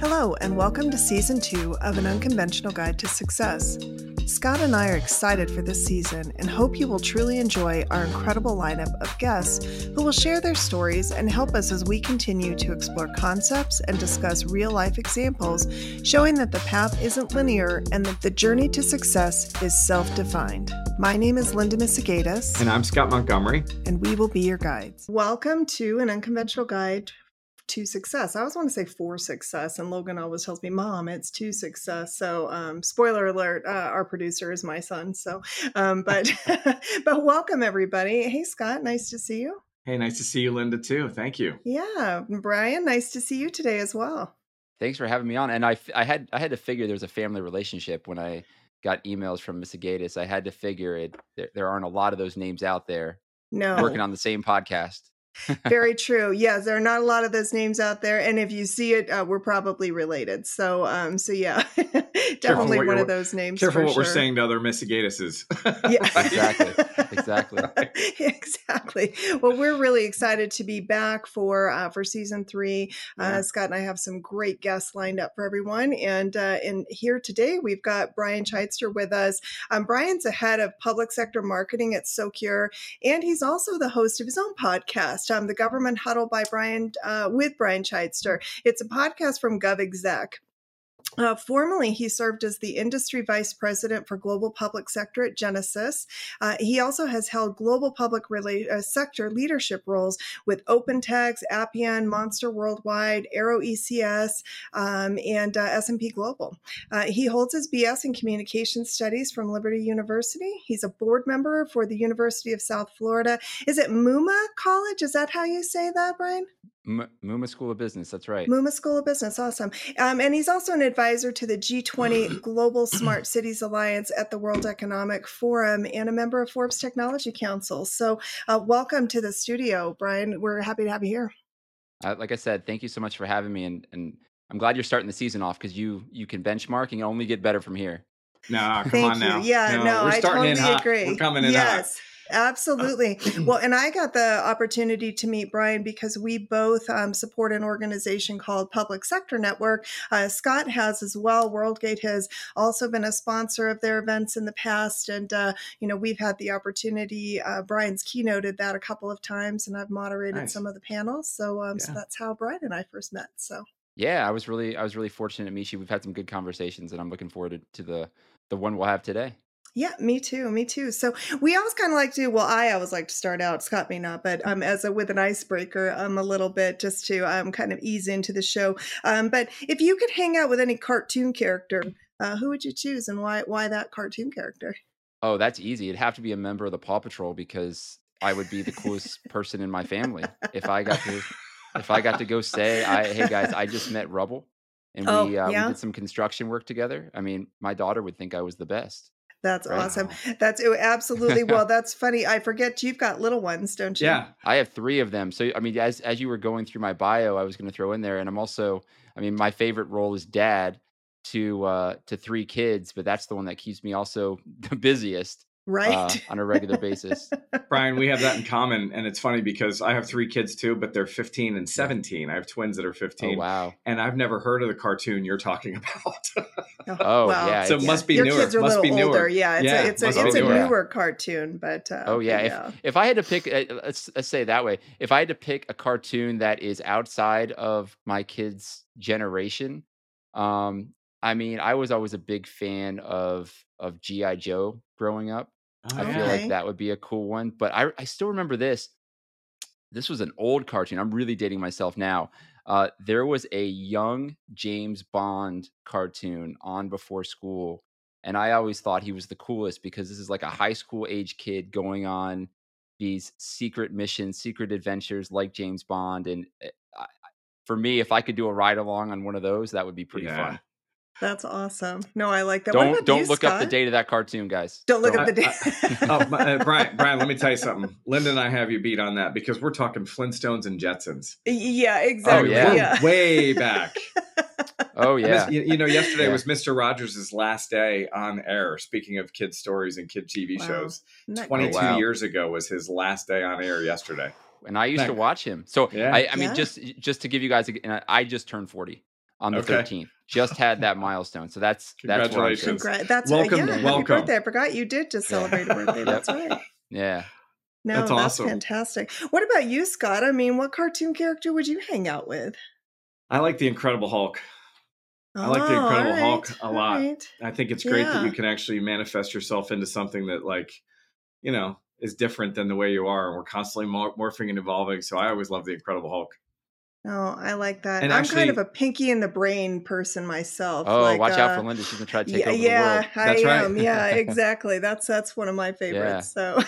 Hello, and welcome to season two of An Unconventional Guide to Success. Scott and I are excited for this season and hope you will truly enjoy our incredible lineup of guests who will share their stories and help us as we continue to explore concepts and discuss real life examples showing that the path isn't linear and that the journey to success is self defined. My name is Linda Misegadis. And I'm Scott Montgomery. And we will be your guides. Welcome to An Unconventional Guide to success. I always want to say for success, and Logan always tells me, "Mom, it's to success." So, um, spoiler alert: uh, our producer is my son. So, um, but but welcome everybody. Hey, Scott, nice to see you. Hey, nice to see you, Linda. Too. Thank you. Yeah, Brian, nice to see you today as well. Thanks for having me on. And I, I had I had to figure there's a family relationship when I got emails from Misegadis. I had to figure it. There, there aren't a lot of those names out there. No, working on the same podcast. Very true. Yes, there are not a lot of those names out there, and if you see it, uh, we're probably related. So, um, so yeah, definitely one of those names. Careful what sure. we're saying to other Misegadises. yeah, exactly, exactly, exactly. Well, we're really excited to be back for uh, for season three. Uh, yeah. Scott and I have some great guests lined up for everyone, and uh, and here today we've got Brian Chidester with us. Um, Brian's the head of public sector marketing at Socure, and he's also the host of his own podcast um, the Government Huddle by Brian uh, with Brian Chidester. It's a podcast from GovExec. Uh, formerly, he served as the industry vice president for global public sector at Genesys. Uh, he also has held global public rela- uh, sector leadership roles with OpenText, Appian, Monster Worldwide, Arrow ECS, um, and uh, S&P Global. Uh, he holds his BS in Communication Studies from Liberty University. He's a board member for the University of South Florida. Is it Muma College? Is that how you say that, Brian? M- Muma School of Business. That's right. Muma School of Business. Awesome. Um, and he's also an advisor to the G20 Global Smart Cities Alliance at the World Economic Forum and a member of Forbes Technology Council. So, uh, welcome to the studio, Brian. We're happy to have you here. Uh, like I said, thank you so much for having me, and and I'm glad you're starting the season off because you you can benchmark and only get better from here. No, come Thank on you. now. Yeah, no, no I totally agree. We're coming in yes. hot. Absolutely. well, and I got the opportunity to meet Brian because we both um, support an organization called Public Sector Network. Uh, Scott has as well. WorldGate has also been a sponsor of their events in the past. And, uh, you know, we've had the opportunity, uh, Brian's keynoted that a couple of times, and I've moderated nice. some of the panels. So, um, yeah. so that's how Brian and I first met. So, yeah, I was really, I was really fortunate to meet you. We've had some good conversations, and I'm looking forward to, to the, the one we'll have today. Yeah, me too. Me too. So we always kind of like to. Well, I always like to start out. Scott may not, but um, as a with an icebreaker, um, a little bit just to um, kind of ease into the show. Um, but if you could hang out with any cartoon character, uh, who would you choose, and why? Why that cartoon character? Oh, that's easy. It'd have to be a member of the Paw Patrol because I would be the coolest person in my family if I got to. If I got to go say, "I hey guys, I just met Rubble." And we, oh, uh, yeah? we did some construction work together. I mean, my daughter would think I was the best. That's awesome. That's oh, absolutely well. That's funny. I forget you've got little ones, don't you? Yeah. I have three of them. So I mean, as as you were going through my bio, I was going to throw in there, and I'm also, I mean, my favorite role is dad to uh to three kids, but that's the one that keeps me also the busiest uh, Right. on a regular basis. Brian, we have that in common. And it's funny because I have three kids too, but they're 15 and 17. I have twins that are 15 Oh 15. wow! And I've never heard of the cartoon you're talking about. Oh, yeah, So it must be Your newer. kids are a Must little be newer. older. Yeah, it's Yeah, a, it's a, it's a newer. newer cartoon, but uh, Oh yeah. yeah. If if I had to pick, uh, let's let's say it that way, if I had to pick a cartoon that is outside of my kids' generation, um, I mean, I was always a big fan of of GI Joe growing up. Oh, I feel Okay. like that would be a cool one. But I I still remember this. This was an old cartoon. I'm really dating myself now. Uh, there was a young James Bond cartoon on before school, and I always thought he was the coolest because this is like a high school age kid going on these secret missions, secret adventures like James Bond. And eh, I, for me, if I could do a ride along on one of those, that would be pretty Yeah. fun. That's awesome. No, I like that. Don't don't you, look up the date of that cartoon, guys. Don't look I- up the date. oh, my, uh, Brian, Brian, let me tell you something. Linda and I have you beat on that because we're talking Flintstones and Jetsons. yeah, exactly. yeah. We're yeah. way back. Oh Mis- yeah, You, you know, yesterday Yeah. was Mr. Rogers' last day on air. Speaking of kid stories and kid TV Wow. shows, Isn't 22 great? Oh, wow. years ago was his last day on air yesterday. and I used to watch him. So Yeah. I, I mean, Yeah. just just to give you guys, a, and I- I just turned forty. on the Okay. 13th. Just had that milestone. So that's that's where I'm Congratulations. sitting. Congrats. That's uh, Welcome, yeah, happy birthday. I forgot you did just Yeah. celebrate a birthday. That's right. Yeah. No, That's that's, awesome. fantastic. What about you, Scott? I mean, what cartoon character would you hang out with? I like the Incredible Hulk. I like The Oh, Incredible all Hulk a lot. right. I think it's great that you can actually manifest yourself into something that, like, you know, is different than the way you are. And we're constantly mor- morphing and evolving. So I always love the Incredible Hulk. Oh, I like that. And I'm actually- kind of a Pinky and the Brain person myself. Oh, like, watch out uh, for Linda. She's gonna try to take yeah, over the yeah, world. I right. am. Yeah, exactly. That's that's one of my favorites. So,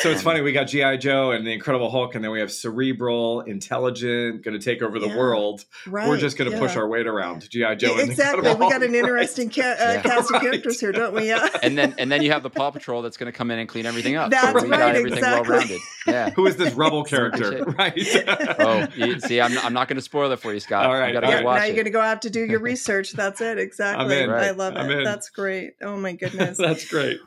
So it's funny. We got G.I. Joe and the Incredible Hulk, and then we have cerebral, intelligent, going to take over the Yeah. world. right, We're just going to push our weight around. G.I. Joe Yeah, and exactly. Incredible We got an Hulk, interesting ca- uh, Yeah. cast of characters here, don't we? Yeah. And then and then you have the Paw Patrol that's gonna come in and clean everything up. That's we got right, everything exactly. well rounded. Yeah. Who is this rebel character? Right. Oh, you, see, I'm not, I'm not going to spoil it for you, Scott. All right, you gotta all go right. watch now it. you're going to go out to do your research. That's it. Exactly. in. I Right. love I'm it. in. That's great. Oh my goodness. That's great.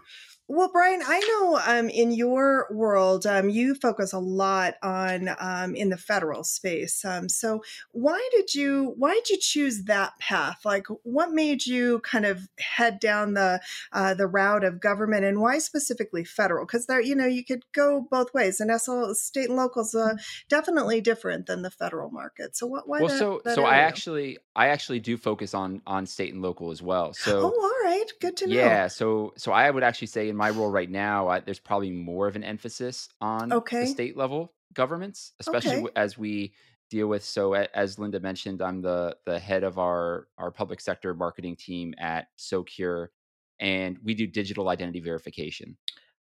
Well, Brian, I know um, in your world, um, you focus a lot on um, in the federal space. Um, so, why did you why did you choose that path? Like, what made you kind of head down the uh, the route of government, and why specifically federal? Because there, you know, you could go both ways, and SL, state and local is uh, definitely different than the federal market. So, what? Why? well, that, so that so I actually I actually do focus on on state and local as well. So, Oh, all right. Good to know. yeah, so so I would actually say in my role right now, I, there's probably more of an emphasis on Okay. the state level governments, especially Okay. as we deal with. So as Linda mentioned, I'm the the head of our our public sector marketing team at SoCure, and we do digital identity verification.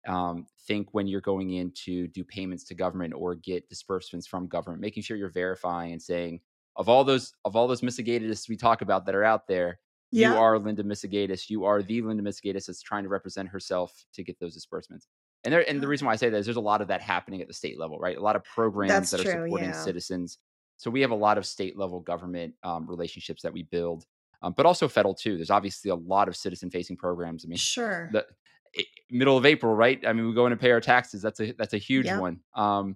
Um, think when you're going in to do payments to government or get disbursements from government, making sure you're verifying and saying of all those of all those Misegadises we talk about that are out there, Yeah. you are Linda Misegadis. You are the Linda Misegadis that's trying to represent herself to get those disbursements. And there, and the reason why I say that is there's a lot of that happening at the state level, right? A lot of programs That's that are supporting yeah. citizens. So we have a lot of state level government um, relationships that we build, um, but also federal too. There's obviously a lot of citizen facing programs. I mean, Sure. the i- middle of April, right? I mean, we go in and pay our taxes. That's a that's a huge Yeah. one. Um,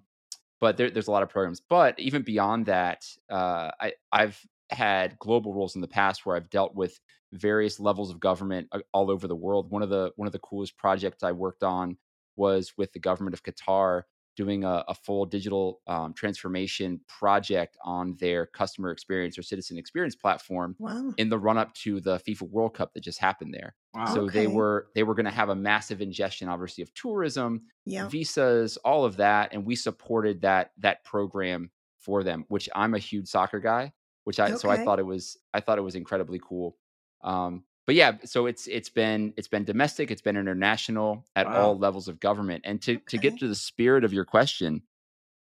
but there, there's a lot of programs. But even beyond that, uh, I I've had global roles in the past where I've dealt with various levels of government uh, all over the world. One of the one of the coolest projects I worked on was with the government of Qatar doing a, a full digital um, transformation project on their customer experience or citizen experience platform wow. in the run up to the FIFA World Cup that just happened there. Wow. So they were they were going to have a massive ingestion, obviously, of tourism, Yeah. visas, all of that, and we supported that that program for them. Which I'm a huge soccer guy, which I so I thought it was I thought it was incredibly cool. Um, but yeah, so it's it's been it's been domestic, it's been international at Wow. all levels of government. And to to get to the spirit of your question,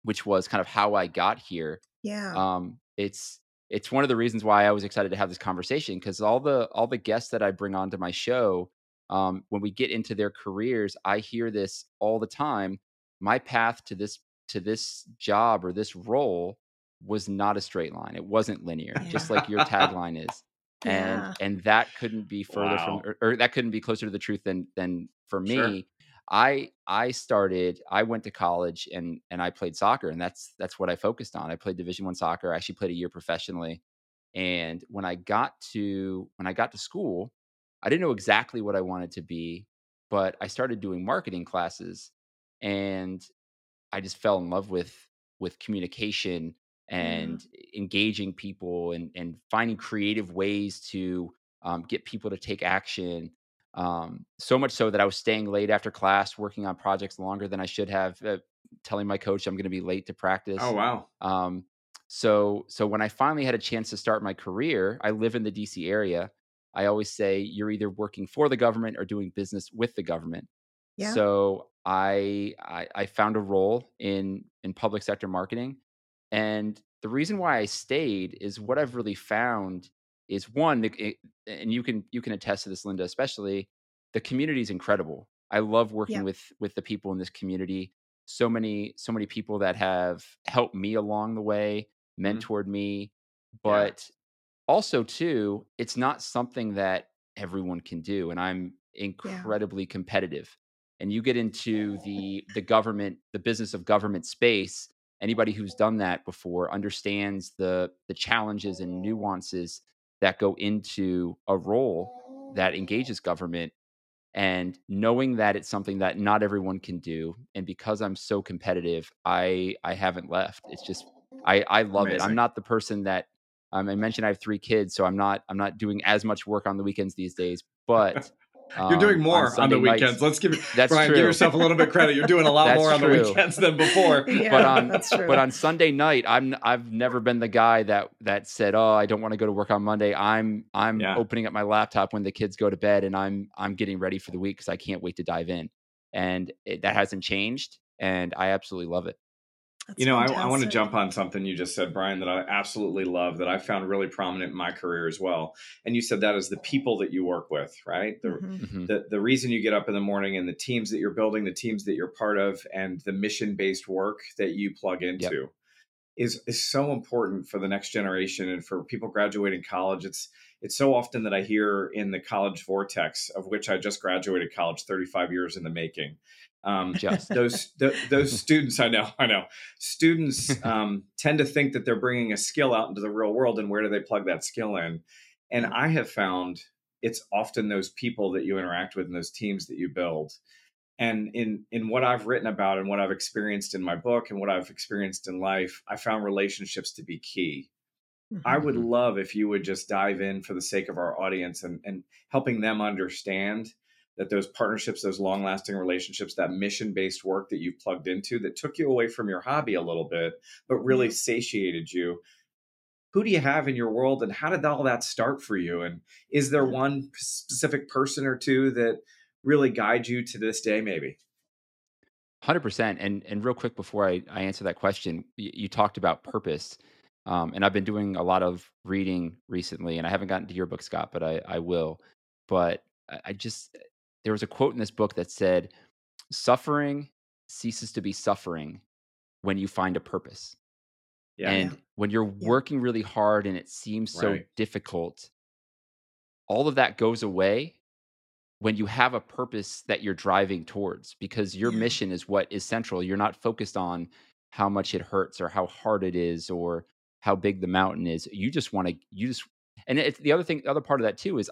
which was kind of how I got here, Yeah. um it's it's one of the reasons why i was excited to have this conversation because all the all the guests that i bring onto my show um when we get into their careers i hear this all the time my path to this to this job or this role was not a straight line it wasn't linear just like your tagline is and Yeah. and that couldn't be further Wow. from or, or that couldn't be closer to the truth than than for me Sure. i i started i went to college and and i played soccer and that's that's what i focused on i played division one soccer i actually played a year professionally and when i got to when i got to school i didn't know exactly what i wanted to be but i started doing marketing classes and I just fell in love with with communication and engaging people and and finding creative ways to um, get people to take action. Um, so much so that I was staying late after class, working on projects longer than I should have. Uh, telling my coach I'm going to be late to practice. Oh wow. Um, so so when I finally had a chance to start my career, I live in the DC area. I always say you're either working for the government or doing business with the government. Yeah. So I, I I found a role in in public sector marketing, and the reason why I stayed is what I've really found is one, it, eh, and you can you can attest to this, Linda, especially the community is incredible. I love working Yeah. with with the people in this community. So many so many people that have helped me along the way, mm-hmm. mentored me, but also too, it's not something that everyone can do, and I'm incredibly competitive. And you get into the the government, the business of government space, anybody who's done that before understands the the challenges and nuances that go into a role that engages government and knowing that it's something that not everyone can do and because i'm so competitive i i haven't left it's just i i love Amazing. it i'm not the person that um, i mentioned i have three kids so i'm not i'm not doing as much work on the weekends these days but You're doing um, more on, on the weekends. Nights. Let's give that's Brian, true. give yourself a little bit credit. You're doing a lot more on true. the weekends than before. yeah, but on that's true. but on Sunday night, I'm I've never been the guy that that said, "Oh, I don't want to go to work on Monday." I'm I'm yeah. opening up my laptop when the kids go to bed, and I'm I'm getting ready for the week because I can't wait to dive in. And it, that hasn't changed, and I absolutely love it. That's you know, I, I, want to jump on something you just said, Brian, that I absolutely love that I found really prominent in my career as well. And you said that is the people that you work with, right? The, mm-hmm. mm-hmm. the, the reason you get up in the morning and the teams that you're building, the teams that you're part of, and the mission based work that you plug into. Yep. Is, is so important for the next generation and for people graduating college. It's it's so often that I hear in the college vortex, of which I just graduated college, 35 years in the making, um, just those those students, I know, I know, students um, tend to think that they're bringing a skill out into the real world, and where do they plug that skill in? And I have found it's often those people that you interact with and those teams that you build. And in in what I've written about and what I've experienced in my book and what I've experienced in life, I found relationships to be key. Mm-hmm. I would mm-hmm. love if you would just dive in for the sake of our audience and, and helping them understand that those partnerships, those long lasting relationships, that mission based work that you've plugged into that took you away from your hobby a little bit, but really satiated you. Who do you have in your world and how did all that start for you? And is there one specific person or two that really guide you to this day, maybe? Hundred percent. And and real quick before I, I answer that question, you, you talked about purpose, um, and I've been doing a lot of reading recently, and I haven't gotten to your book, Scott, but I I will. But I just there was a quote in this book that said, "Suffering ceases to be suffering when you find a purpose." Yeah, and when you're yeah. working really hard and it seems so right. difficult, all of that goes away when you have a purpose that you're driving towards because your mission is what is central. You're not focused on how much it hurts or how hard it is or how big the mountain is. You just want to you just and it's the other thing the other part of that too is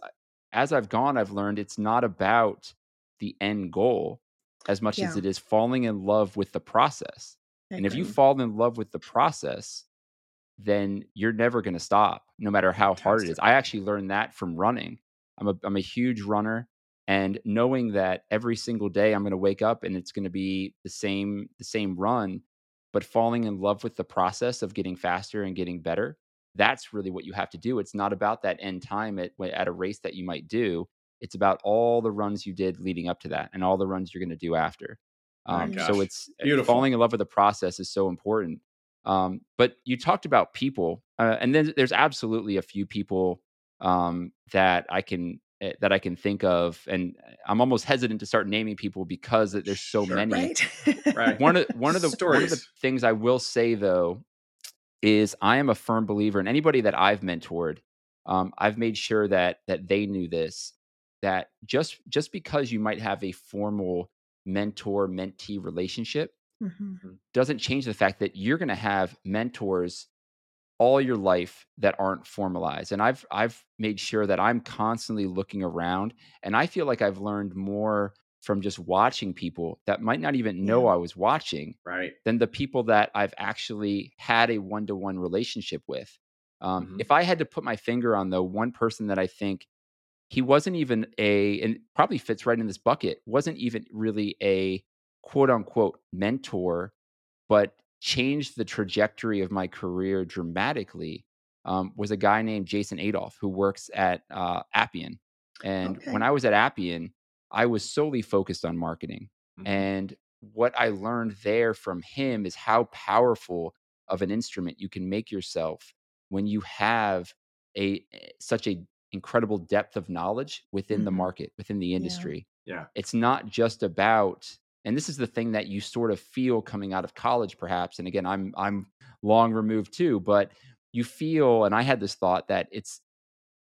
as I've gone, I've learned it's not about the end goal as much yeah. as it is falling in love with the process. And if you fall in love with the process, then you're never going to stop, no matter how Fantastic. hard it is. I actually learned that from running. I'm a I'm a huge runner, and knowing that every single day I'm going to wake up and it's going to be the same the same run, but falling in love with the process of getting faster and getting better that's really what you have to do. It's not about that end time at at a race that you might do. It's about all the runs you did leading up to that and all the runs you're going to do after. Um, so it's uh, Beautiful. falling in love with the process is so important. Um, but you talked about people, uh, and then there's absolutely a few people um, that I can eh, that I can think of, and I'm almost hesitant to start naming people because there's so sure, many. Right. right. One of one of the Stories. one of the things I will say though is I am a firm believer, and anybody that I've mentored, um, I've made sure that that they knew this. That just just because you might have a formal mentor mentee relationship mm-hmm. doesn't change the fact that you're going to have mentors all your life that aren't formalized and i've i've made sure that i'm constantly looking around and i feel like i've learned more from just watching people that might not even know yeah. I was watching, right? Than the people that I've actually had a one to one relationship with. Um, mm-hmm. If I had to put my finger on the one person that I think he wasn't even a, and probably fits right in this bucket, wasn't even really a quote unquote mentor, but changed the trajectory of my career dramatically. Um, was a guy named Jason Adolf who works at uh, Appian. And okay. when I was at Appian, I was solely focused on marketing. Mm-hmm. And what I learned there from him is how powerful of an instrument you can make yourself when you have a eh, such a incredible depth of knowledge within mm-hmm. the market, within the industry. Yeah. yeah. It's not just about and this is the thing that you sort of feel coming out of college perhaps and again I'm I'm long removed too, but you feel and I had this thought that it's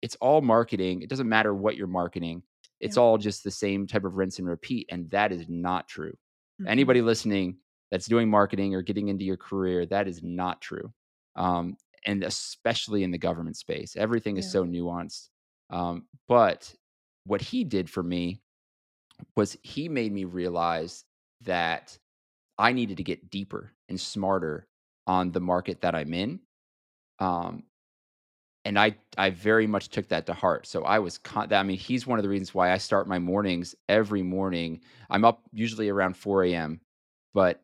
it's all marketing. It doesn't matter what you're marketing it's yeah. all just the same type of rinse and repeat and that is not true mm-hmm. anybody listening that's doing marketing or getting into your career, that is not true. Um, and especially in the government space, everything is so nuanced. Um, but what he did for me was he made me realize that I needed to get deeper and smarter on the market that I'm in. Um, and I I very much took that to heart. So I was con- I mean he's one of the reasons why I start my mornings every morning. I'm up usually around 4 a.m. but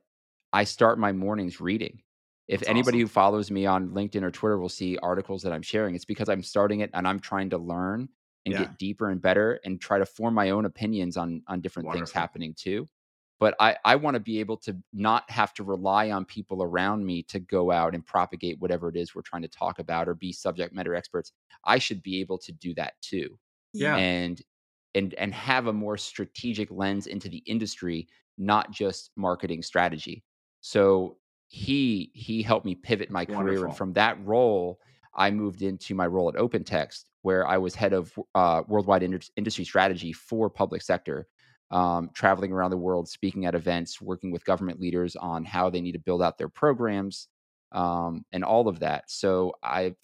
I start my mornings reading. If That's anybody awesome. who follows me on LinkedIn or Twitter will see articles that I'm sharing, it's because I'm starting it and I'm trying to learn and yeah. get deeper and better and try to form my own opinions on on different Wonderful. things happening too but i i want to be able to not have to rely on people around me to go out and propagate whatever it is we're trying to talk about or be subject matter experts i should be able to do that too yeah and and and have a more strategic lens into the industry not just marketing strategy so he he helped me pivot my Wonderful. career and from that role i moved into my role at opentext where i was head of uh, worldwide industry strategy for public sector um, traveling around the world, speaking at events, working with government leaders on how they need to build out their programs, um, and all of that. So I've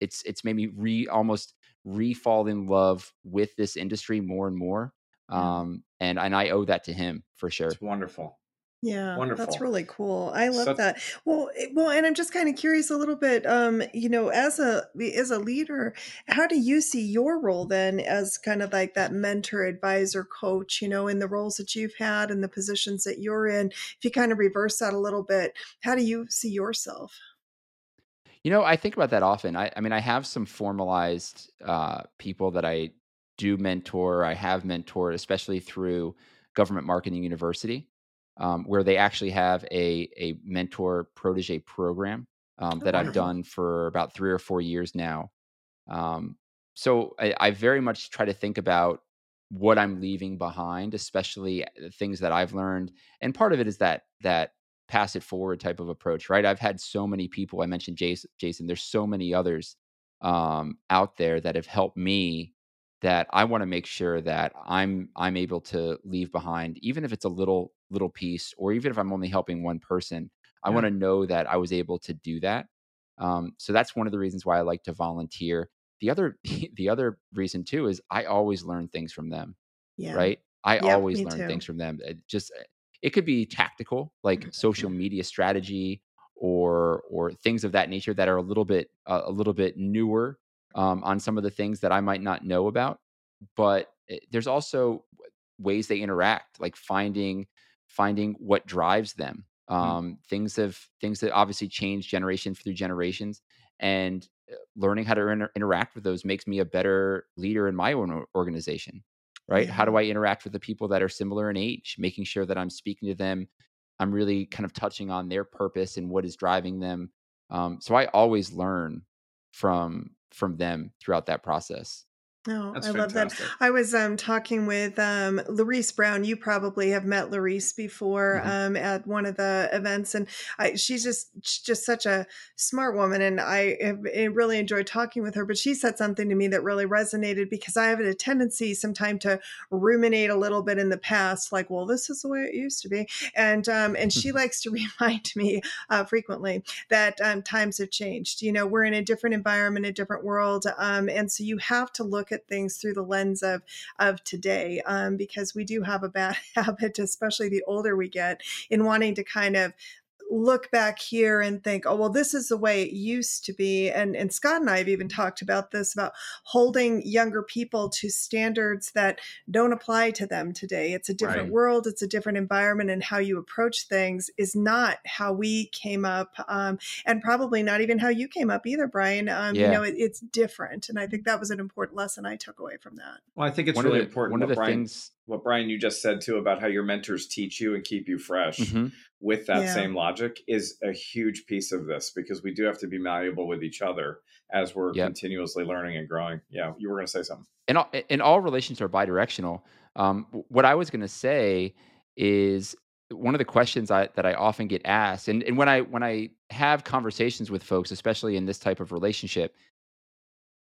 it's it's made me re almost re-fall in love with this industry more and more. Um, and and I owe that to him for sure. It's wonderful. Yeah, Wonderful. that's really cool. I love that. Well, eh, well, and I'm just kind of curious a little bit. Um, you know, as a as a leader, how do you see your role then as kind of like that mentor, advisor, coach? You know, in the roles that you've had and the positions that you're in. If you kind of reverse that a little bit, how do you see yourself? You know, I think about that often. I, I mean, I have some formalized uh, people that I do mentor. I have mentored, especially through Government Marketing University um, where they actually have a a mentor protege program um, that I've done for about three or four years now. Um, so I, I, very much try to think about what I'm leaving behind, especially uh, things that I've learned. And part of it is that that pass it forward type of approach, right? I've had so many people. I mentioned Jason. Jason there's so many others um, out there that have helped me that I want to make sure that I'm I'm able to leave behind, even if it's a little little piece, or even if I'm only helping one person. I yeah. want to know that I was able to do that. Um, so that's one of the reasons why I like to volunteer. The other the other reason too is I always learn things from them. Yeah. Right. I yep, always learn too. things from them. It just it could be tactical, like mm-hmm. social media strategy or or things of that nature that are a little bit uh, a little bit newer um, on some of the things that I might not know about. But it, there's also ways they interact, like finding finding what drives them. Mm. Um, mm. Things have things that obviously change generation through generations, and uh, learning how to inter- interact with those makes me a better leader in my own organization. Right? Yeah. How do I interact with the people that are similar in age? Making sure that I'm speaking to them. I'm really kind of touching on their purpose and what is driving them. Um, so I always learn from from them throughout that process. Oh, That's I love that. I was um, talking with um, Larice Brown. You probably have met Larice before mm-hmm. um, at one of the events, and I, she's just she's just such a smart woman, and I have really enjoyed talking with her. But she said something to me that really resonated because I have a tendency sometimes to ruminate a little bit in the past, like, "Well, this is the way it used to be," and um, and she likes to remind me uh, frequently that um, times have changed. You know, we're in a different environment, a different world, um, and so you have to look at at things through the lens of of today um, because we do have a bad habit especially the older we get in wanting to kind of look back here and think, oh, well, this is the way it used to be. And, and Scott and I have even talked about this about holding younger people to standards that don't apply to them today. It's a different right. world, it's a different environment, and how you approach things is not how we came up, um, and probably not even how you came up either, Brian. Um, yeah. You know, it, it's different. And I think that was an important lesson I took away from that. Well, I think it's one really the, important. One of the Brian, things what Brian you just said too about how your mentors teach you and keep you fresh mm-hmm. with that yeah. same logic is a huge piece of this because we do have to be malleable with each other as we're yep. continuously learning and growing. Yeah, you were going to say something. And all, and all relations are bidirectional. Um, what I was going to say is one of the questions I, that I often get asked, and, and when I when I have conversations with folks, especially in this type of relationship,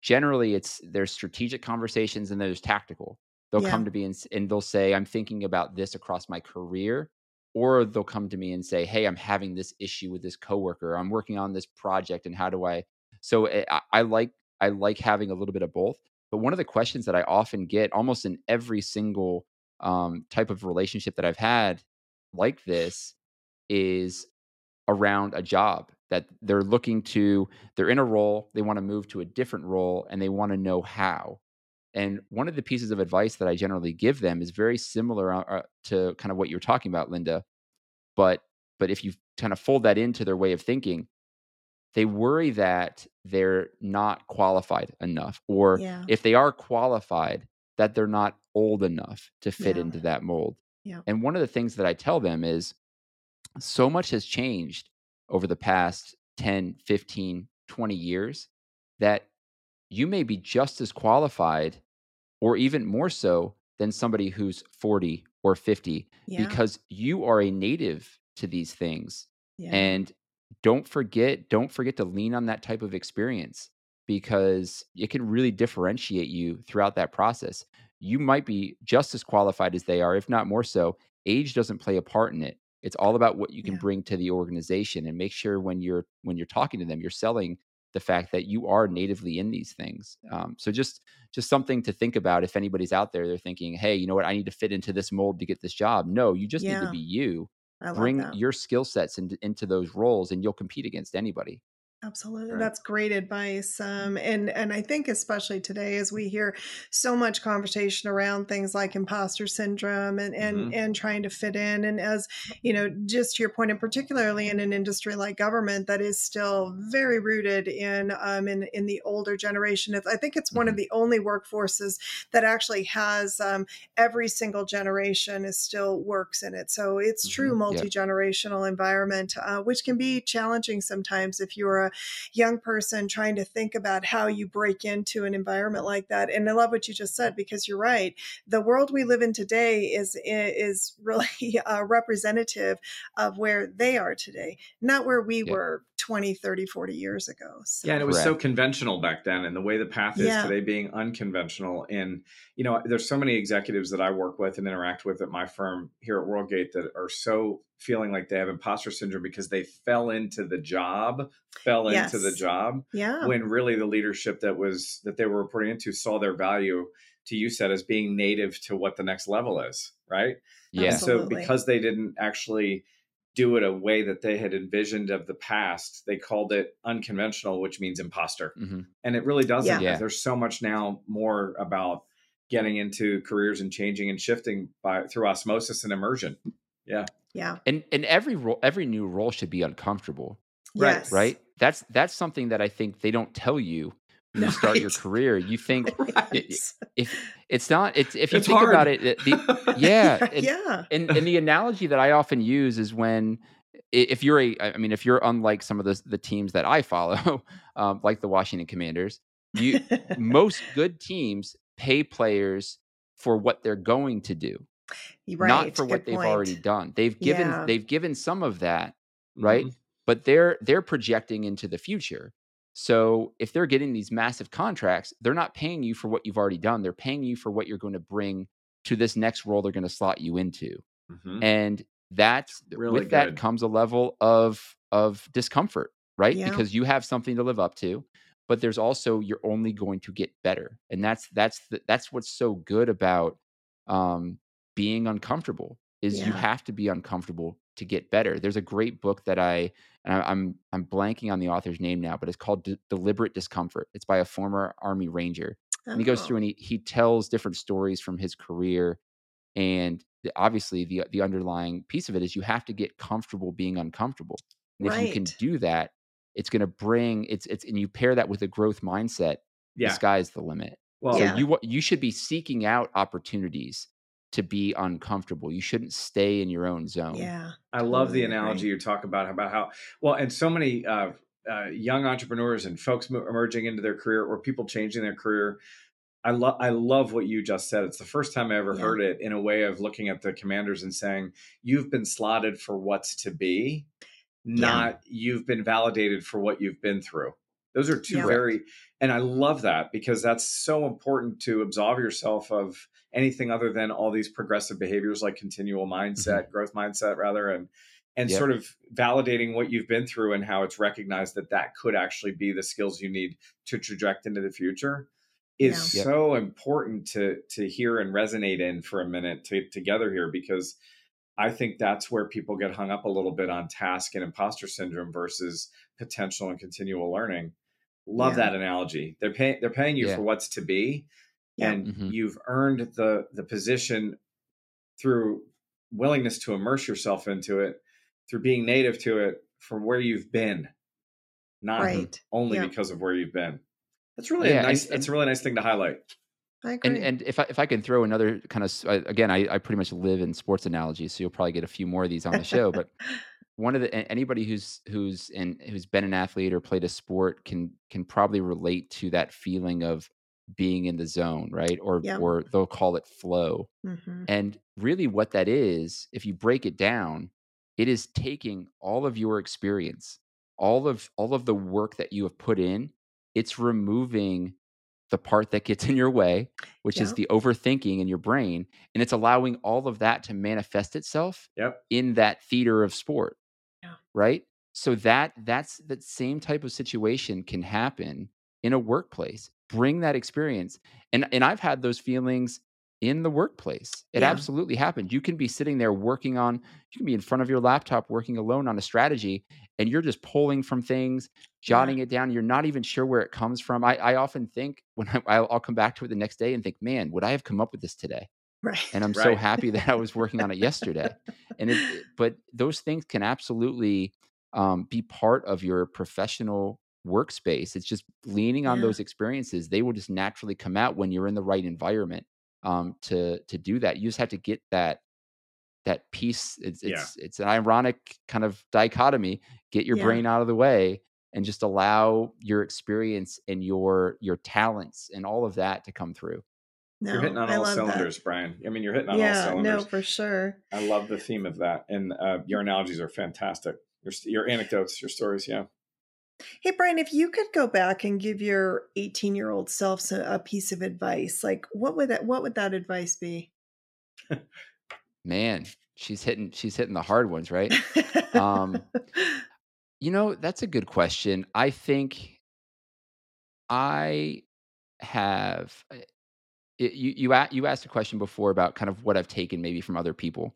generally it's there's strategic conversations and there's tactical They'll yeah. come to me and, and they'll say, I'm thinking about this across my career. or they'll come to me and say, "Hey, I'm having this issue with this coworker. I'm working on this project, and how do I?" So eh, I, I like I like having a little bit of both. But one of the questions that I often get, almost in every single um, type of relationship that I've had like this, is around a job that they're looking to. They're in a role, they want to move to a different role, and they want to know how. And one of the pieces of advice that I generally give them is very similar uh, uh, to kind of what you're talking about, Linda. But but if you kind of fold that into their way of thinking, they worry that they're not qualified enough, or Yeah. if they are qualified, that they're not old enough to fit Yeah. into that mold. Yeah. And one of the things that I tell them is so much has changed over the past 10, 15, 20 years that you may be just as qualified or even more so than somebody who's 40 or 50 Yeah. because you are a native to these things Yeah. and don't forget don't forget to lean on that type of experience because it can really differentiate you throughout that process you might be just as qualified as they are if not more so age doesn't play a part in it it's all about what you can Yeah. bring to the organization and make sure when you're when you're talking to them you're selling the fact that you are natively in these things um, so just just something to think about if anybody's out there they're thinking hey you know what i need to fit into this mold to get this job. No you just need to be you. Bring that. your skill sets into, into those roles and you'll compete against anybody Absolutely. Right. That's great advice. Um, and and I think especially today as we hear so much conversation around things like imposter syndrome and and, Mhm. and trying to fit in. And as you know, just to your point, and particularly in an industry like government that is still very rooted in um in, in the older generation. I think it's one of Mhm. the only workforces that actually has um, every single generation is still works in it. So it's true Yeah. multi-generational environment, uh, which can be challenging sometimes if you're a young person trying to think about how you break into an environment like that. And I love what you just said because you're right. The world we live in today is is really uh, representative of where they are today, not where we Yeah. were 20, 30, 40 years ago. So, Yeah, and it was so conventional back then, and the way the path is Yeah. today being unconventional. And you know, there's so many executives that I work with and interact with at my firm here at WorldGate that are so feeling like they have imposter syndrome because they fell into the job, fell into the job, yeah. when really the leadership that was that they were reporting into saw their value to you said as being native to what the next level is, right? yeah And so because they didn't actually do it a way that they had envisioned of the past, they called it unconventional, which means imposter. hmm And it really doesn't. Yeah. There's so much now more about getting into careers and changing and shifting by through osmosis and immersion. Yeah. yeah. and and every role every new role should be uncomfortable Right, Yes. right that's that's something that i think they don't tell you you start your career you think Right. if it's not it's if you It's think hard. about it the, yeah and, yeah. and and the analogy that I often use is when if you're a I mean if you're unlike some of the the teams that I follow, um, like the Washington Commanders, you most good teams pay players for what they're going to do, right. not for Good what they've already done. They've given Yeah. they've given some of that, right? Mhm. But they're they're projecting into the future. So if they're getting these massive contracts, they're not paying you for what you've already done. They're paying you for what you're going to bring to this next role they're going to slot you into Mhm. and that's Really with that comes a level of of discomfort right Yeah. because you have something to live up to but there's also you're only going to get better and that's that's the, that's what's so good about um being uncomfortable is you have to be uncomfortable to get better there's a great book that i and I- i'm i'm blanking on the author's name now but it's called De- deliberate discomfort it's by a former army ranger and he goes Oh. through and he, he tells different stories from his career and the, obviously the the underlying piece of it is you have to get comfortable being uncomfortable and if you can do that it's going to bring it's it's and you pair that with a growth mindset the Yeah. sky's the limit Well, so Yeah. you you should be seeking out opportunities to be uncomfortable you shouldn't stay in your own zone Yeah. I love the analogy agree. you talk about about how well, and so many uh, uh, young entrepreneurs and folks emerging into their career or people changing their career. I love I love what you just said. It's the first time I ever Yeah. heard it in a way of looking at the commanders and saying you've been slotted for what's to be, not you've been validated for what you've been through. Those are two yeah. very, and I love that because that's so important to absolve yourself of anything other than all these progressive behaviors like continual mindset, mm-hmm. growth mindset, rather, and and yep. sort of validating what you've been through and how it's recognized that that could actually be the skills you need to traject into the future is yeah. so yep. important to to hear and resonate in for a minute to, together here because I think that's where people get hung up a little bit on task and imposter syndrome versus potential and continual learning. Love yeah. that analogy. They're paying they're paying you yeah. for what's to be, yeah. and mm-hmm. you've earned the the position through willingness to immerse yourself into it, through being native to it from where you've been, not right. only because of where you've been. That's really a nice. And, that's a really nice thing to highlight. I agree. And and if I if I can throw another kind of again, I, I pretty much live in sports analogies, so you'll probably get a few more of these on the show. but one of the anybody who's who's in who's been an athlete or played a sport can can probably relate to that feeling of being in the zone, right? Or yep. or they'll call it flow. Mm-hmm. And really what that is, if you break it down, it is taking all of your experience, all of all of the work that you have put in, it's removing the part that gets in your way, which yep. is the overthinking in your brain, and it's allowing all of that to manifest itself yep. in that theater of sport right so that that's that same type of situation can happen in a workplace bring that experience and and i've had those feelings in the workplace it yeah. absolutely happened you can be sitting there working on you can be in front of your laptop working alone on a strategy and you're just pulling from things jotting yeah. it down you're not even sure where it comes from i, I often think when I, i'll come back to it the next day and think man would i have come up with this today Right. And I'm right. so happy that I was working on it yesterday. And it, but those things can absolutely um, be part of your professional workspace. It's just leaning on yeah. those experiences. They will just naturally come out when you're in the right environment um, to to do that. You just have to get that that piece. It's it's yeah. it's an ironic kind of dichotomy. Get your yeah. brain out of the way and just allow your experience and your your talents and all of that to come through. No, you're hitting on all cylinders, that. Brian. I mean, you're hitting on all cylinders. No, for sure. I love the theme of that, and uh, your analogies are fantastic. Your your anecdotes, your stories, yeah. Hey, Brian, if you could go back and give your 18 year old self a, a piece of advice, like what would that what would that advice be? Man, she's hitting she's hitting the hard ones, right? um, you know, that's a good question. I think I have it, you you you asked a question before about kind of what I've taken maybe from other people.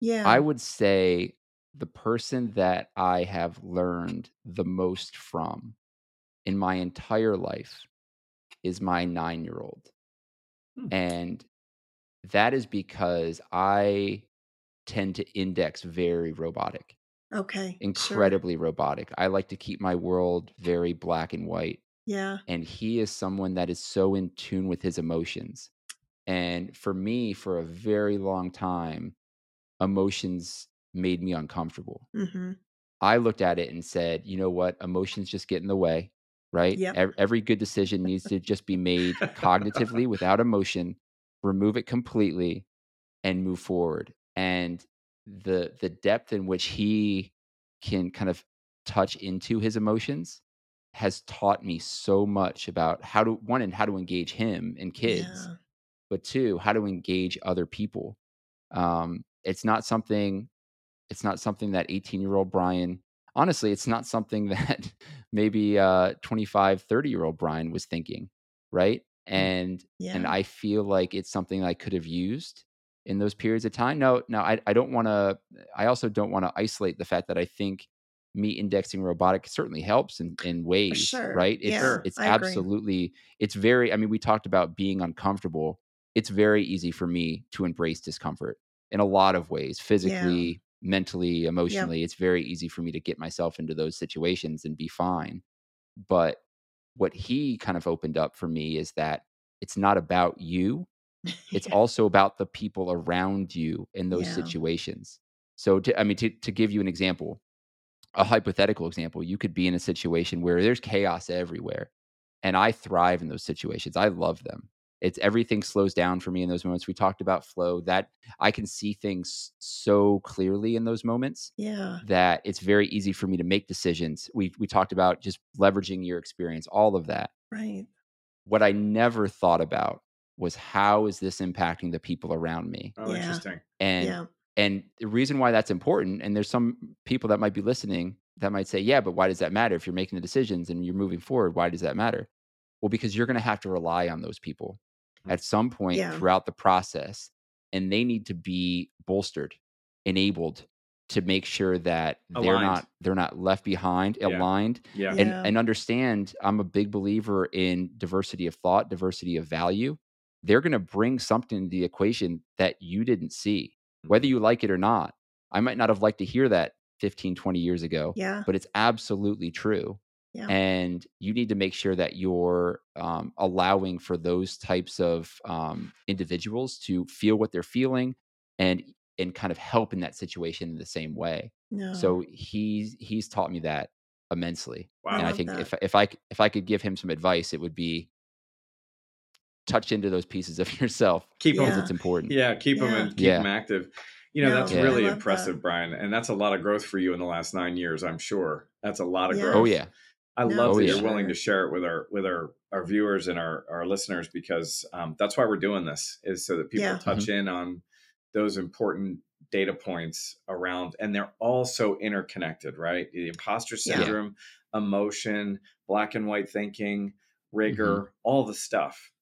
Yeah. I would say the person that I have learned the most from in my entire life is my 9-year-old. Hmm. And that is because I tend to index very robotic. Okay. Incredibly sure. robotic. I like to keep my world very black and white. Yeah. And he is someone that is so in tune with his emotions. And for me, for a very long time, emotions made me uncomfortable. Mm-hmm. I looked at it and said, you know what? Emotions just get in the way, right? Yep. Every, good decision needs to just be made cognitively without emotion, remove it completely, and move forward. And the the depth in which he can kind of touch into his emotions has taught me so much about how to one and how to engage him and kids yeah. but two how to engage other people um, it's not something it's not something that 18 year old brian honestly it's not something that maybe uh 25 30 year old brian was thinking right mm, and yeah. and i feel like it's something i could have used in those periods of time no no i, I don't want to i also don't want to isolate the fact that i think me indexing robotic certainly helps in, in ways, sure. right? It's yeah, it's I absolutely agree. it's very I mean, we talked about being uncomfortable. It's very easy for me to embrace discomfort in a lot of ways, physically. Mentally, emotionally. Yep. It's very easy for me to get myself into those situations and be fine. But what he kind of opened up for me is that it's not about you. It's yeah. also about the people around you in those situations. So to, I mean to to give you an example, a hypothetical example, you could be in a situation where there's chaos everywhere. And I thrive in those situations. I love them. It's everything slows down for me in those moments. We talked about flow that i can see things so clearly in those moments yeah. that it's very easy for me to make decisions. We we talked about just leveraging your experience all of that. Right. What i never thought about was how is this impacting the people around me? Oh yeah. interesting. And yeah. and the reason why that's important and there's some people that might be listening that might say yeah but why does that matter? If you're making the decisions and you're moving forward why does that matter? Well because you're going to have to rely on those people at some point yeah. throughout the process and they need to be bolstered enabled to make sure that aligned. they're not they're not left behind yeah. aligned yeah. And, and understand i'm a big believer in diversity of thought diversity of value they're going to bring something to the equation that you didn't see whether mm-hmm. you like it or not i might not have liked to hear that 15 20 years ago yeah but it's absolutely true yeah. And you need to make sure that you're um, allowing for those types of um, individuals to feel what they're feeling and and kind of help in that situation in the same way. No. So he's he's taught me that immensely. Wow. And I, I think that. if if I if I could give him some advice, it would be touch into those pieces of yourself. Keep them. Because it's important. Yeah, keep yeah. them and keep yeah. them active. You know, no, that's yeah. really impressive, that. Brian. And that's a lot of growth for you in the last nine years, I'm sure. That's a lot of growth. Oh yeah. I no, love that you're willing to share it with our with our our viewers and our our listeners because um, that's why we're doing this is so that people yeah. touch mm-hmm. in on those important data points around and they're all so interconnected right the imposter syndrome yeah. emotion black and white thinking rigor mm-hmm. all the stuff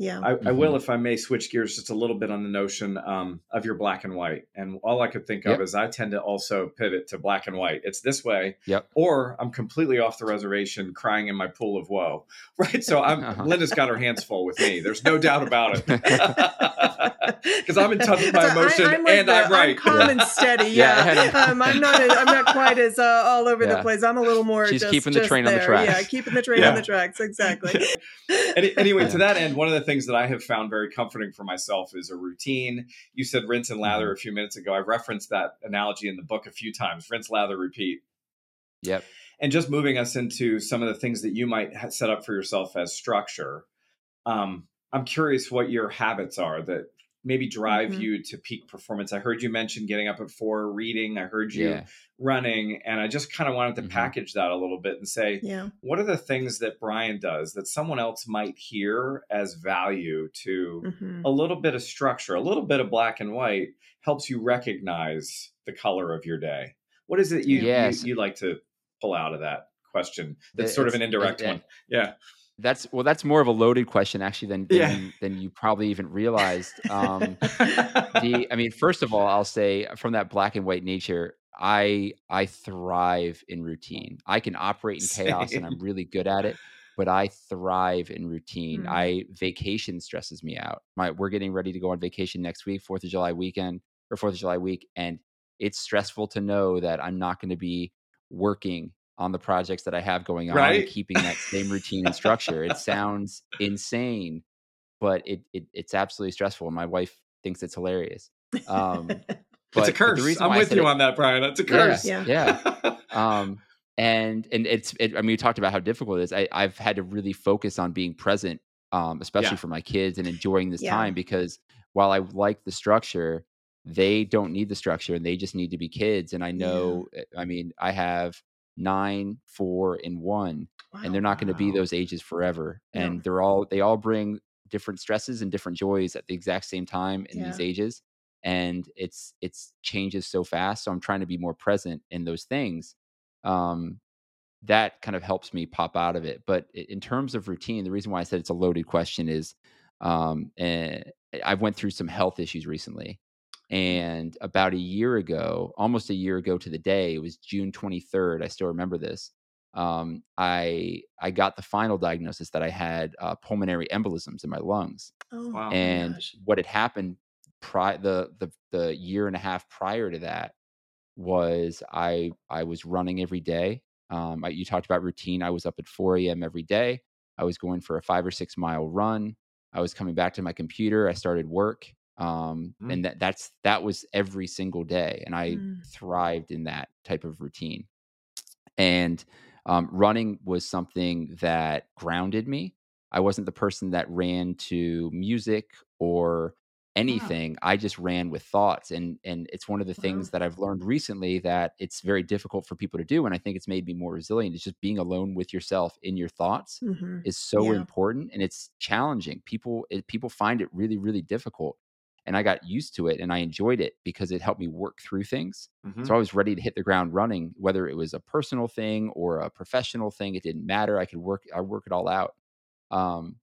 yeah. I, mm-hmm. I, will, if I may, switch gears just a little bit on the notion um, of your black and white. And all I could think of is I tend to also pivot to black and white. It's this way, yep. or I'm completely off the reservation crying in my pool of woe. Right. So I'm uh-huh. Linda's got her hands full with me. There's no doubt about it. Because I'm in touch with my emotion I, I'm and the, I'm right. I'm calm and steady. Yeah. yeah um, I'm not. I'm not quite as uh, all over yeah. the place. I'm a little more. She's just, keeping the train there. on the tracks. Yeah, keeping the train yeah. on the tracks. Exactly. anyway, to that end, one of the things that I have found very comforting for myself is a routine. You said rinse and lather mm-hmm. a few minutes ago. I referenced that analogy in the book a few times rinse, lather, repeat. Yep. And just moving us into some of the things that you might set up for yourself as structure. Um, I'm curious what your habits are that maybe drive mm-hmm. you to peak performance. I heard you mention getting up at four, reading. I heard you yeah. running, and I just kind of wanted to mm-hmm. package that a little bit and say, yeah. what are the things that Brian does that someone else might hear as value to mm-hmm. a little bit of structure, a little bit of black and white helps you recognize the color of your day. What is it you yes. you, you like to pull out of that question? That's sort of an indirect it, one. Yeah. That's well, that's more of a loaded question actually than than, yeah. than you probably even realized. Um, the, I mean, first of all, I'll say from that black and white nature, I I thrive in routine. I can operate in chaos, and I'm really good at it. But I thrive in routine. Mm. I vacation stresses me out. My we're getting ready to go on vacation next week, Fourth of July weekend or Fourth of July week, and it's stressful to know that I'm not going to be working on the projects that I have going on right? keeping that same routine and structure. It sounds insane, but it, it it's absolutely stressful. My wife thinks it's hilarious. Um, it's a curse. I'm with you it, on that, Brian. It's a curse. Yeah. Yeah. yeah. um, and and it's it, I mean, we talked about how difficult it is. I, I've had to really focus on being present, um, especially yeah. for my kids and enjoying this yeah. time because while I like the structure, they don't need the structure and they just need to be kids. And I know, yeah. I mean, I have nine, four, and one, wow, and they're not going to be those ages forever. Yeah. And they're all they all bring different stresses and different joys at the exact same time in yeah. these ages. And it's it's changes so fast. So I'm trying to be more present in those things. Um, that kind of helps me pop out of it. But in terms of routine, the reason why I said it's a loaded question is um, and eh, I went through some health issues recently. And about a year ago, almost a year ago to the day, it was June 23rd. I still remember this. Um, I I got the final diagnosis that I had uh, pulmonary embolisms in my lungs. Oh, wow. And what had happened prior the, the the year and a half prior to that was I I was running every day. Um, I, you talked about routine. I was up at 4 a.m. every day. I was going for a five or six mile run. I was coming back to my computer. I started work um, mm. and that that's that was every single day and i mm. thrived in that type of routine and um, running was something that grounded me I wasn't the person that ran to music or anything. I just ran with thoughts. And and it's one of the Wow. things that I've learned recently that it's very difficult for people to do. And I think it's made me more resilient. It's just being alone with yourself in your thoughts Mhm. is so Yeah. important and it's challenging. People it, people find it really, really difficult. And I got used to it and I enjoyed it because it helped me work through things. Mhm. So I was ready to hit the ground running, whether it was a personal thing or a professional thing. It didn't matter. I could work, I work it all out. Um,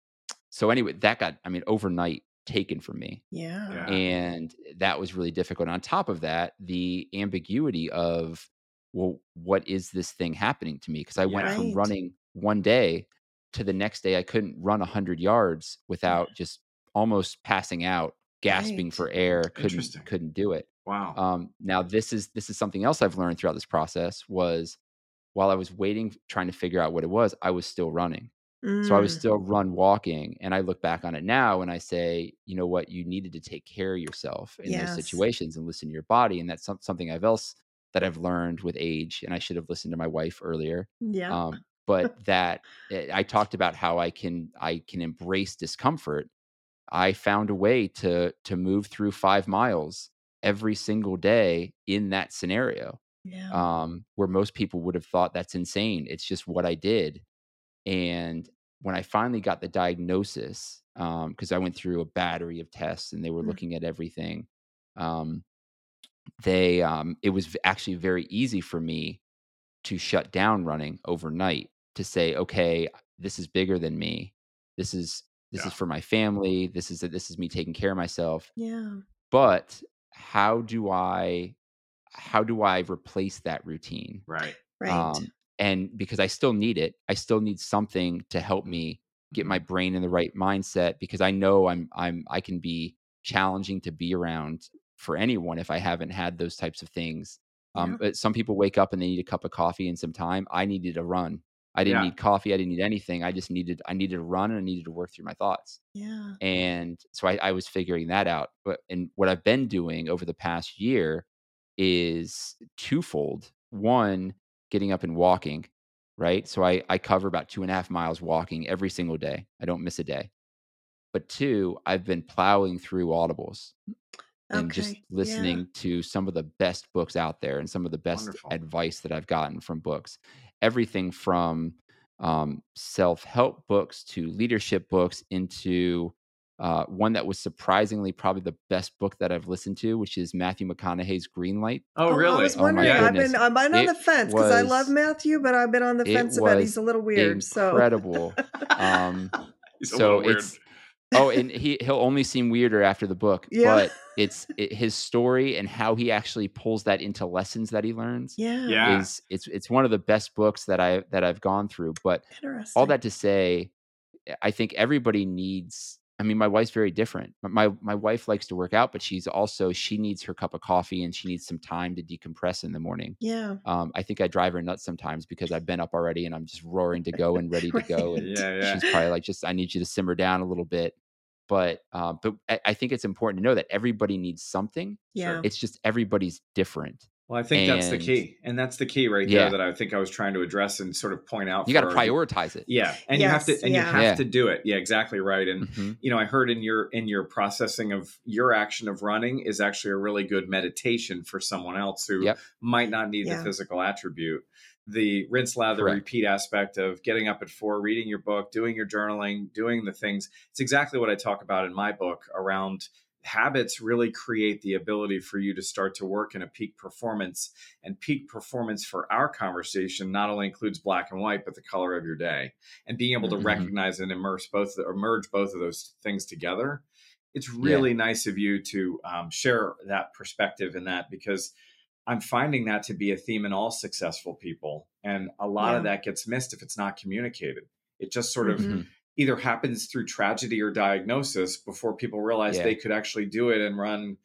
so anyway, that got, I mean, overnight taken from me. Yeah. Yeah. And that was really difficult. On top of that, the ambiguity of, well, what is this thing happening to me? Because I went Yeah. from running one day to the next day, I couldn't run 100 yards without just almost passing out, gasping Right. for air, couldn't couldn't do it. Wow. Um, now this is this is something else I've learned throughout this process was while I was waiting, trying to figure out what it was, I was still running. So I was Mm. still run walking. And I look back on it now and I say, you know what, you needed to take care of yourself in those situations and listen to your body. And that's some, something I've else that I've learned with age. And I should have listened to my wife earlier. Yeah. Um, but that eh, I talked about how I can I can embrace discomfort. I found a way to to move through five miles every single day in that scenario yeah. um, where most people would have thought that's insane. It's just what I did. And when I finally got the diagnosis, because I went through a battery of tests and they were Mm. looking at everything, um, they um, it was actually very easy for me to shut down running overnight to say, okay, this is bigger than me. This is this Yeah. is for my family. This is this is me taking care of myself. yeah. But how do I how do I replace that routine? right. Right. Um, and because I still need it, I still need something to help me get Mhm. my brain in the right mindset because I know I'm I'm I can be challenging to be around for anyone if I haven't had those types of things. Um, Yeah. but some people wake up and they need a cup of coffee and some time. I needed a run. I didn't Yeah. need coffee. I didn't need anything. I just needed I needed to run and I needed to work through my thoughts. yeah. And so I, I was figuring that out. But and what I've been doing over the past year is twofold. One, getting up and walking, right? So I, I cover about two and a half miles walking every single day. I don't miss a day. But two, I've been plowing through audibles and just Okay. Yeah. listening to some of the best books out there and some of the best Wonderful. advice that I've gotten from books. Everything from um, self help books to leadership books into uh, one that was surprisingly probably the best book that I've listened to, which is Matthew McConaughey's Greenlight. Oh, I really? was Oh my wondering. I've goodness. been I'm been on It the fence because I love Matthew, but I've been on the fence about he's a little weird. So incredible. Um, He's a so weird. it's oh, and he he'll only seem weirder after the book, Yeah. but it's it, his story and how he actually pulls that into lessons that he learns yeah. Yeah. is it's it's one of the best books that I that I've gone through. But all that to say, I think everybody needs. I mean, my wife's very different. My my wife likes to work out, but she's also she needs her cup of coffee and she needs some time to decompress in the morning. Yeah. Um, I think I drive her nuts sometimes because I've been up already and I'm just roaring to go and ready to go. And yeah, yeah. she's probably like, just I need you to simmer down a little bit. But um, but I, I think it's important to know that everybody needs something. Yeah. It's just everybody's different. Well, I think that's the key, and that's the key right Yeah. there that I think I was trying to address and sort of point out. You got to prioritize it. Yeah, and you have to, and yeah. you have Yeah. to do it. Yeah, exactly right. And Mhm. you know, I heard in your in your processing of your action of running is actually a really good meditation for someone else who Yep. might not need Yeah. the physical attribute. The rinse, lather, Correct. repeat aspect of getting up at four, reading your book, doing your journaling, doing the things. It's exactly what I talk about in my book around habits really create the ability for you to start to work in a peak performance and peak performance for our conversation not only includes black and white but the color of your day and being able to Mhm. recognize and immerse both or merge both of those things together. It's really nice of you to um, share that perspective in that because i'm finding that to be a theme in all successful people and a lot of that gets missed if it's not communicated. It just sort of Mhm. Either happens through tragedy or diagnosis before people realize Yeah. they could actually do it and run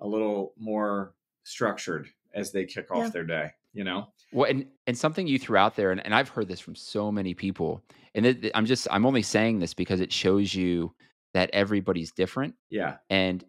a little more structured as they kick off Yeah. their day you know Well, and and something you threw out there, and, and I've heard this from so many people, and it, I'm just I'm only saying this because it shows you that everybody's different, yeah and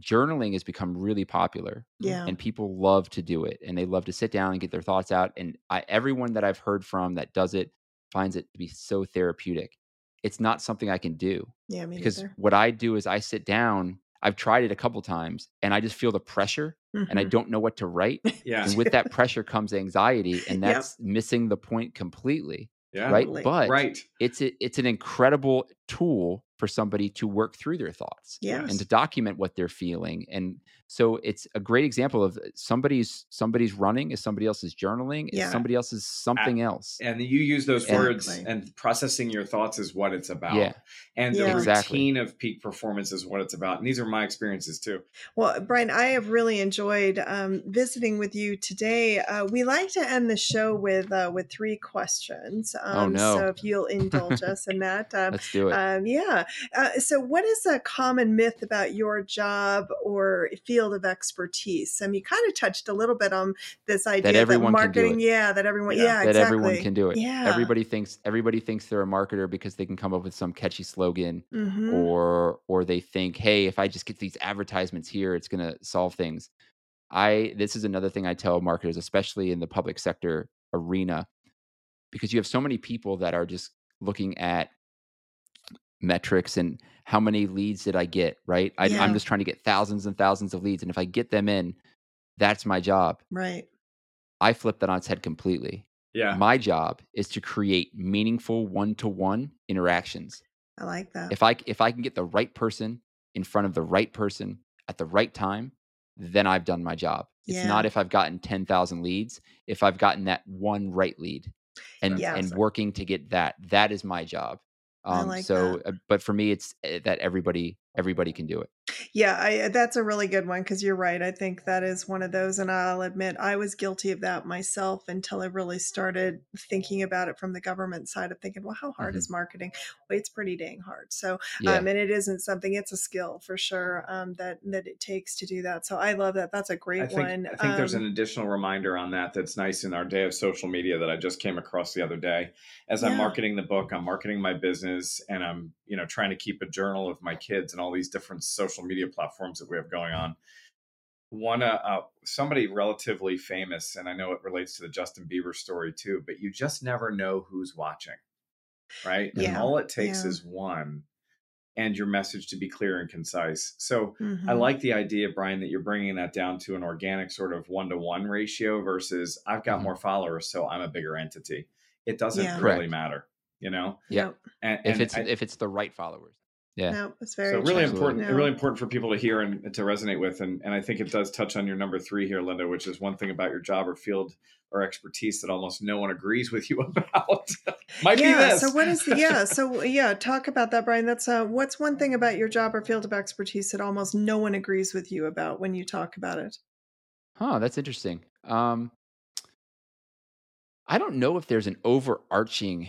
journaling has become really popular. Yeah. and people love to do it and they love to sit down and get their thoughts out and I, everyone that i've heard from that does it finds it to be so therapeutic it's not something I can do. Yeah, because neither. what I do is I sit down. I've tried it a couple times, and I just feel the pressure, and I Mhm. don't know what to write. Yeah. And with that pressure comes anxiety, and Yep. that's missing the point completely, Yeah. right? Totally. But Right. it's a, it's an incredible tool for somebody to work through their thoughts Yeah. and to document what they're feeling and so it's a great example of uh, somebody's somebody's running is somebody else's journaling is Yeah. somebody else's something else And you use those words and processing your thoughts is what it's about. Yeah. And the Yeah. Exactly. routine of peak performance is what it's about. And these are my experiences too. Well, Brian, I have really enjoyed um, visiting with you today. Uh, we like to end the show with uh, with three questions. Um, no. So if you'll indulge us in that, um, let's do it um, yeah. Uh, so, what is a common myth about your job or field of expertise? And you kind of touched a little bit on this idea everyone can do marketing, yeah, that everyone, Yeah. yeah, that exactly. everyone can do it Yeah. everybody thinks everybody thinks they're a marketer because they can come up with some catchy slogan Mhm. or or they think hey if i just get these advertisements here it's going to solve things i this is another thing i tell marketers especially in the public sector arena because you have so many people that are just looking at metrics and how many leads did i get right I, Yeah. i'm just trying to get thousands and thousands of leads and if i get them in that's my job Right. i flip that on its head completely Yeah. my job is to create meaningful one-to-one interactions I like that. if i if i can get the right person in front of the right person at the right time then i've done my job it's Yeah. not if i've gotten 10,000 leads if i've gotten that one right lead and Yeah. and working to get that that is my job um like so uh, but for me it's uh, that everybody everybody can do it Yeah, I, that's a really good one because you're right. I think that is one of those, and I'll admit I was guilty of that myself until I really started thinking about it from the government side of thinking, well, how hard Mhm. is marketing? Well, it's pretty dang hard. So, yeah um, and it isn't something; it's a skill for sure um, that that it takes to do that. So, I love that. That's a great I think, one. I think there's Um, an additional reminder on that that's nice in our day of social media that I just came across the other day. As I'm marketing the book, I'm marketing my business, and I'm you know trying to keep a journal of my kids and all these different social media platforms that we have going on. One, uh, uh, somebody relatively famous, and I know it relates to the Justin Bieber story too, but you just never know who's watching, right? And all it takes yeah. is one, and your message to be clear and concise. So I mhm. like the idea, Brian, that you're bringing that down to an organic sort of one to one ratio versus I've got Mhm. more followers, so I'm a bigger entity. It doesn't Yeah. really Correct. matter, you know. Yeah. Nope, And, if it's I- if it's the right followers yeah nope, it's very so really. Absolutely. important, No. really important for people to hear and to resonate with, and and I think it does touch on your number three here, Linda, which is one thing about your job or field or expertise that almost no one agrees with you about. Might yeah. be this. So what is the yeah? So yeah, talk about that, Brian. That's uh, what's one thing about your job or field of expertise that almost no one agrees with you about when you talk about it. Huh, that's interesting. Um, I don't know if there's an overarching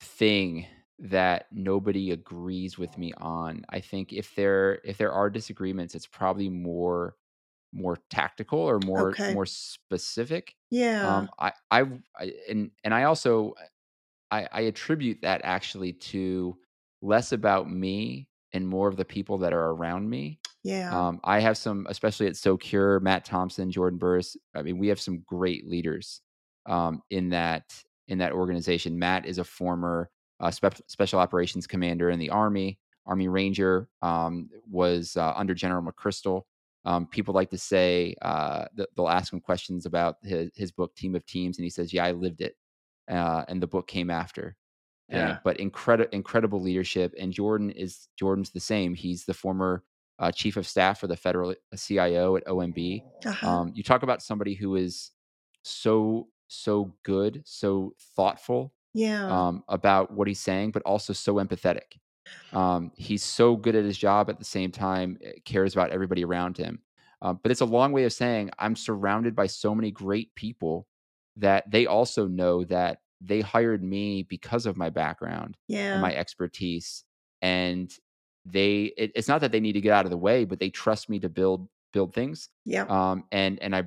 thing that nobody agrees with me on. I think if there if there are disagreements, it's probably more more tactical or more Okay. more specific. Yeah. Um, I, I I and and I also I, I attribute that actually to less about me and more of the people that are around me. yeah. Um, I have some, especially at Socure, Matt Thompson, Jordan Burris. I mean, we have some great leaders um, in that in that organization. Matt is a former uh, spe- special operations commander in the Army, Army Ranger. Um, was uh, under General McChrystal. Um, people like to say uh, th- they'll ask him questions about his, his book Team of Teams, and he says, "Yeah, I lived it," uh, and the book came after. And- Yeah. but incredible, incredible leadership. And Jordan is Jordan's the same. He's the former uh, chief of staff for the federal CIO at OMB. Uh-huh. Um, you talk about somebody who is so so good, so thoughtful yeah. um, about what he's saying, but also so empathetic. Um, he's so good at his job at the same time, eh, cares about everybody around him. Um, but it's a long way of saying I'm surrounded by so many great people that they also know that they hired me because of my background yeah. and my expertise and they it, it's not that they need to get out of the way but they trust me to build build things yeah. um and and i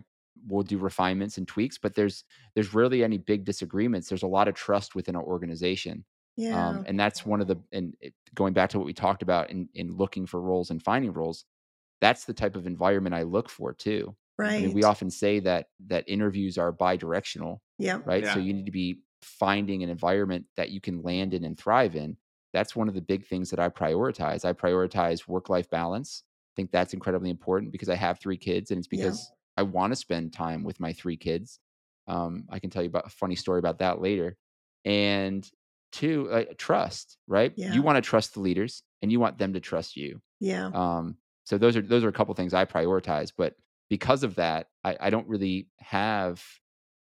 will do refinements and tweaks but there's there's rarely any big disagreements there's a lot of trust within our organization yeah. um and that's one of the and it, going back to what we talked about in in looking for roles and finding roles that's the type of environment i look for too right. i mean we often say that that interviews are bi-directional yeah. right? So you need to be finding an environment that you can land in and thrive in. that's one of the big things that I prioritize. I prioritize work life balance. I think that's incredibly important because I have three kids, and it's because yeah. I want to spend time with my three kids. Um, I can tell you about a funny story about that later. And two, uh, trust, right? Yeah. You want to trust the leaders, and you want them to trust you. Yeah. Um, so those are those are a couple things I prioritize, but because of that, I, I don't really have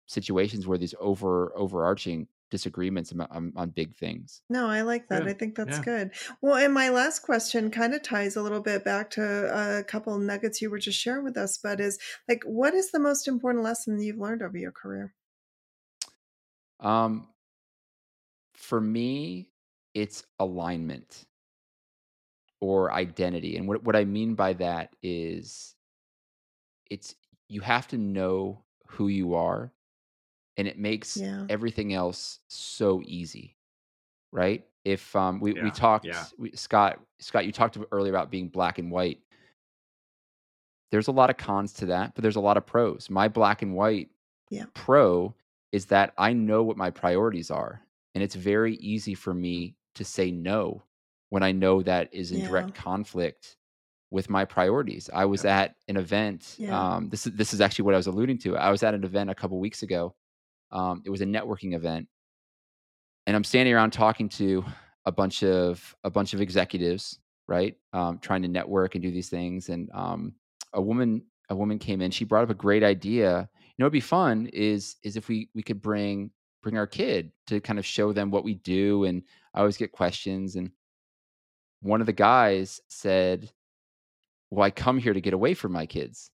situations where these over overarching disagreements on, on, big things. No, I like that. Good. I think that's yeah. good. Well, and my last question kind of ties a little bit back to a couple nuggets you were just sharing with us, but is like, what is the most important lesson you've learned over your career? Um, for me, it's alignment or identity. And what, what I mean by that is it's you have to know who you are and it makes yeah. everything else so easy right if um we, yeah. we talked yeah. we, scott scott you talked earlier about being black and white there's a lot of cons to that but there's a lot of pros my black and white pro is that i know what my priorities are and it's very easy for me to say no when i know that is in direct conflict with my priorities. I was at an event. Yeah. Um, this is this is actually what I was alluding to. I was at an event a couple weeks ago. Um, it was a networking event, and I'm standing around talking to a bunch of a bunch of executives, right? Um, trying to network and do these things. And um, a woman a woman came in. She brought up a great idea. You know, it'd be fun is is if we we could bring bring our kid to kind of show them what we do. And I always get questions. And one of the guys said, well, I come here to get away from my kids.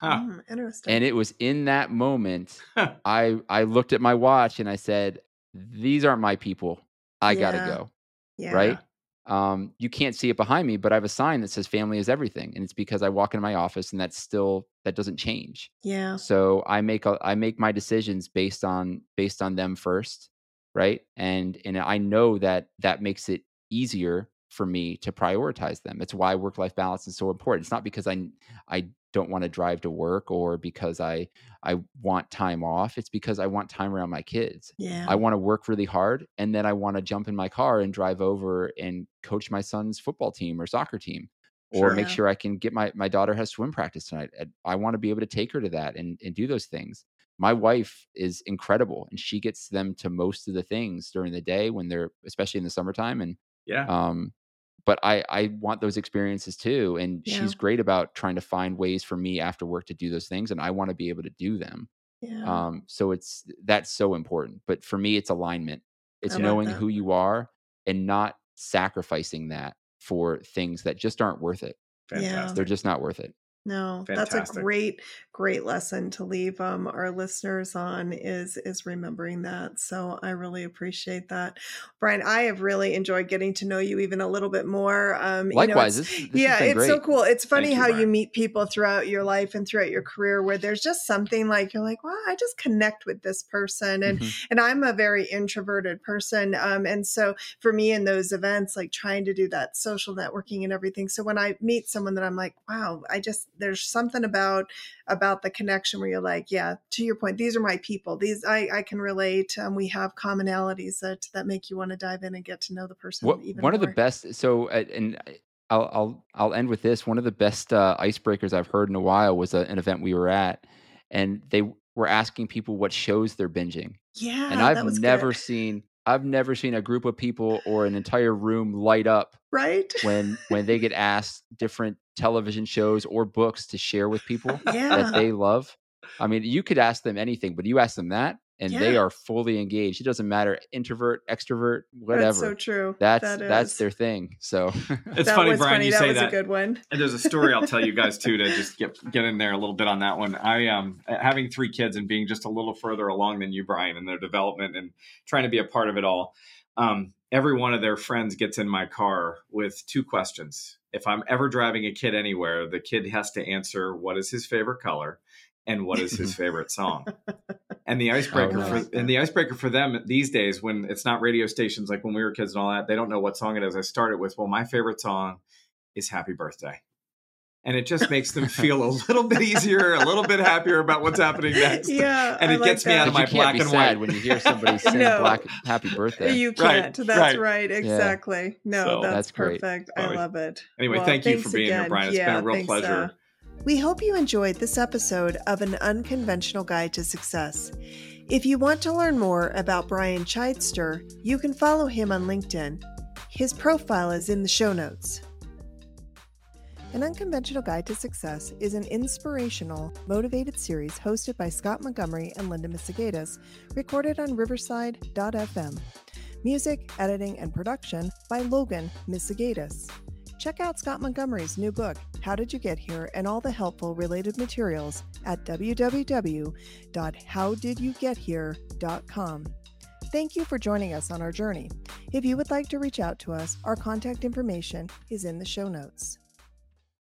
Huh. Mm, interesting. And it was in that moment I I looked at my watch and I said, "These aren't my people. I yeah. gotta go." Yeah. Right. Um, you can't see it behind me, but I have a sign that says "Family is everything," and it's because I walk into my office, and that's still that doesn't change. Yeah. So I make a, I make my decisions based on based on them first, right? And and I know that that makes it easier for me to prioritize them. It's why work life balance is so important. It's not because I I don't want to drive to work or because I I want time off. It's because I want time around my kids. Yeah. I want to work really hard and then I want to jump in my car and drive over and coach my son's football team or soccer team or sure, make sure I can get my my daughter has swim practice tonight. I want to be able to take her to that and and do those things. My wife is incredible and she gets them to most of the things during the day when they're especially in the summertime and yeah. Um, but I I want those experiences too, and yeah. she's great about trying to find ways for me after work to do those things, and I want to be able to do them. Yeah. Um, so it's that's so important. But for me, it's alignment. It's knowing who you are and not sacrificing that for things that just aren't worth it. Fantastic. Yeah. They're just not worth it. No, Fantastic. that's a great, great lesson to leave um, our listeners on is is remembering that. So I really appreciate that, Brian. I have really enjoyed getting to know you even a little bit more. Um, Likewise, you know, this, this yeah, it's great. so cool. It's funny Thank how you, you, meet people throughout your life and throughout your career where there's just something like you're like, well, I just connect with this person, and mm-hmm. and I'm a very introverted person, um, and so for me in those events, like trying to do that social networking and everything. So when I meet someone that I'm like, wow, I just there's something about about the connection where you're like, yeah, to your point, these are my people. These I, I can relate. Um, we have commonalities that that make you want to dive in and get to know the person. What, one more. of the best. So uh, and. I'll, I'll I'll end with this. One of the best uh, icebreakers I've heard in a while was a, an event we were at, and they were asking people what shows they're binging. Yeah, and I've never good. seen I've never seen a group of people or an entire room light up right when when they get asked different television shows or books to share with people yeah. that they love. I mean, you could ask them anything, but you ask them that and yeah. they are fully engaged. It doesn't matter introvert, extrovert, whatever. That's so true. That's that that's their thing. So it's funny, Brian. Funny. You that say was that. a good one. And there's a story I'll tell you guys too to just get get in there a little bit on that one. I um having three kids and being just a little further along than you, Brian, in their development and trying to be a part of it all. Um, every one of their friends gets in my car with two questions. If I'm ever driving a kid anywhere, the kid has to answer what is his favorite color and what is his favorite song. And the icebreaker oh, for and the icebreaker for them these days, when it's not radio stations like when we were kids and all that, they don't know what song it is. I started with, well, my favorite song is Happy Birthday. and it just makes them feel a little bit easier, a little bit happier about what's happening next. Yeah, and it like gets that. me out of my black be and sad white. when you hear somebody sing No. black happy birthday. You can't. That's right. right. Exactly. No, So- that's, That's perfect. All I love it. Anyway, Well, thank you for being here. Brian. It's been a real thanks, pleasure. uh, we hope you enjoyed this episode of An Unconventional Guide to Success. If you want to learn more about Brian Chidester, you can follow him on LinkedIn. His profile is in the show notes. An Unconventional Guide to Success is an inspirational, motivated series hosted by Scott Montgomery and Linda Misegadis, recorded on Riverside.fm. Music, editing, and production by Logan Misegadis. Check out Scott Montgomery's new book, How Did You Get Here, and all the helpful related materials at www.howdidyougethere.com. Thank you for joining us on our journey. If you would like to reach out to us, our contact information is in the show notes.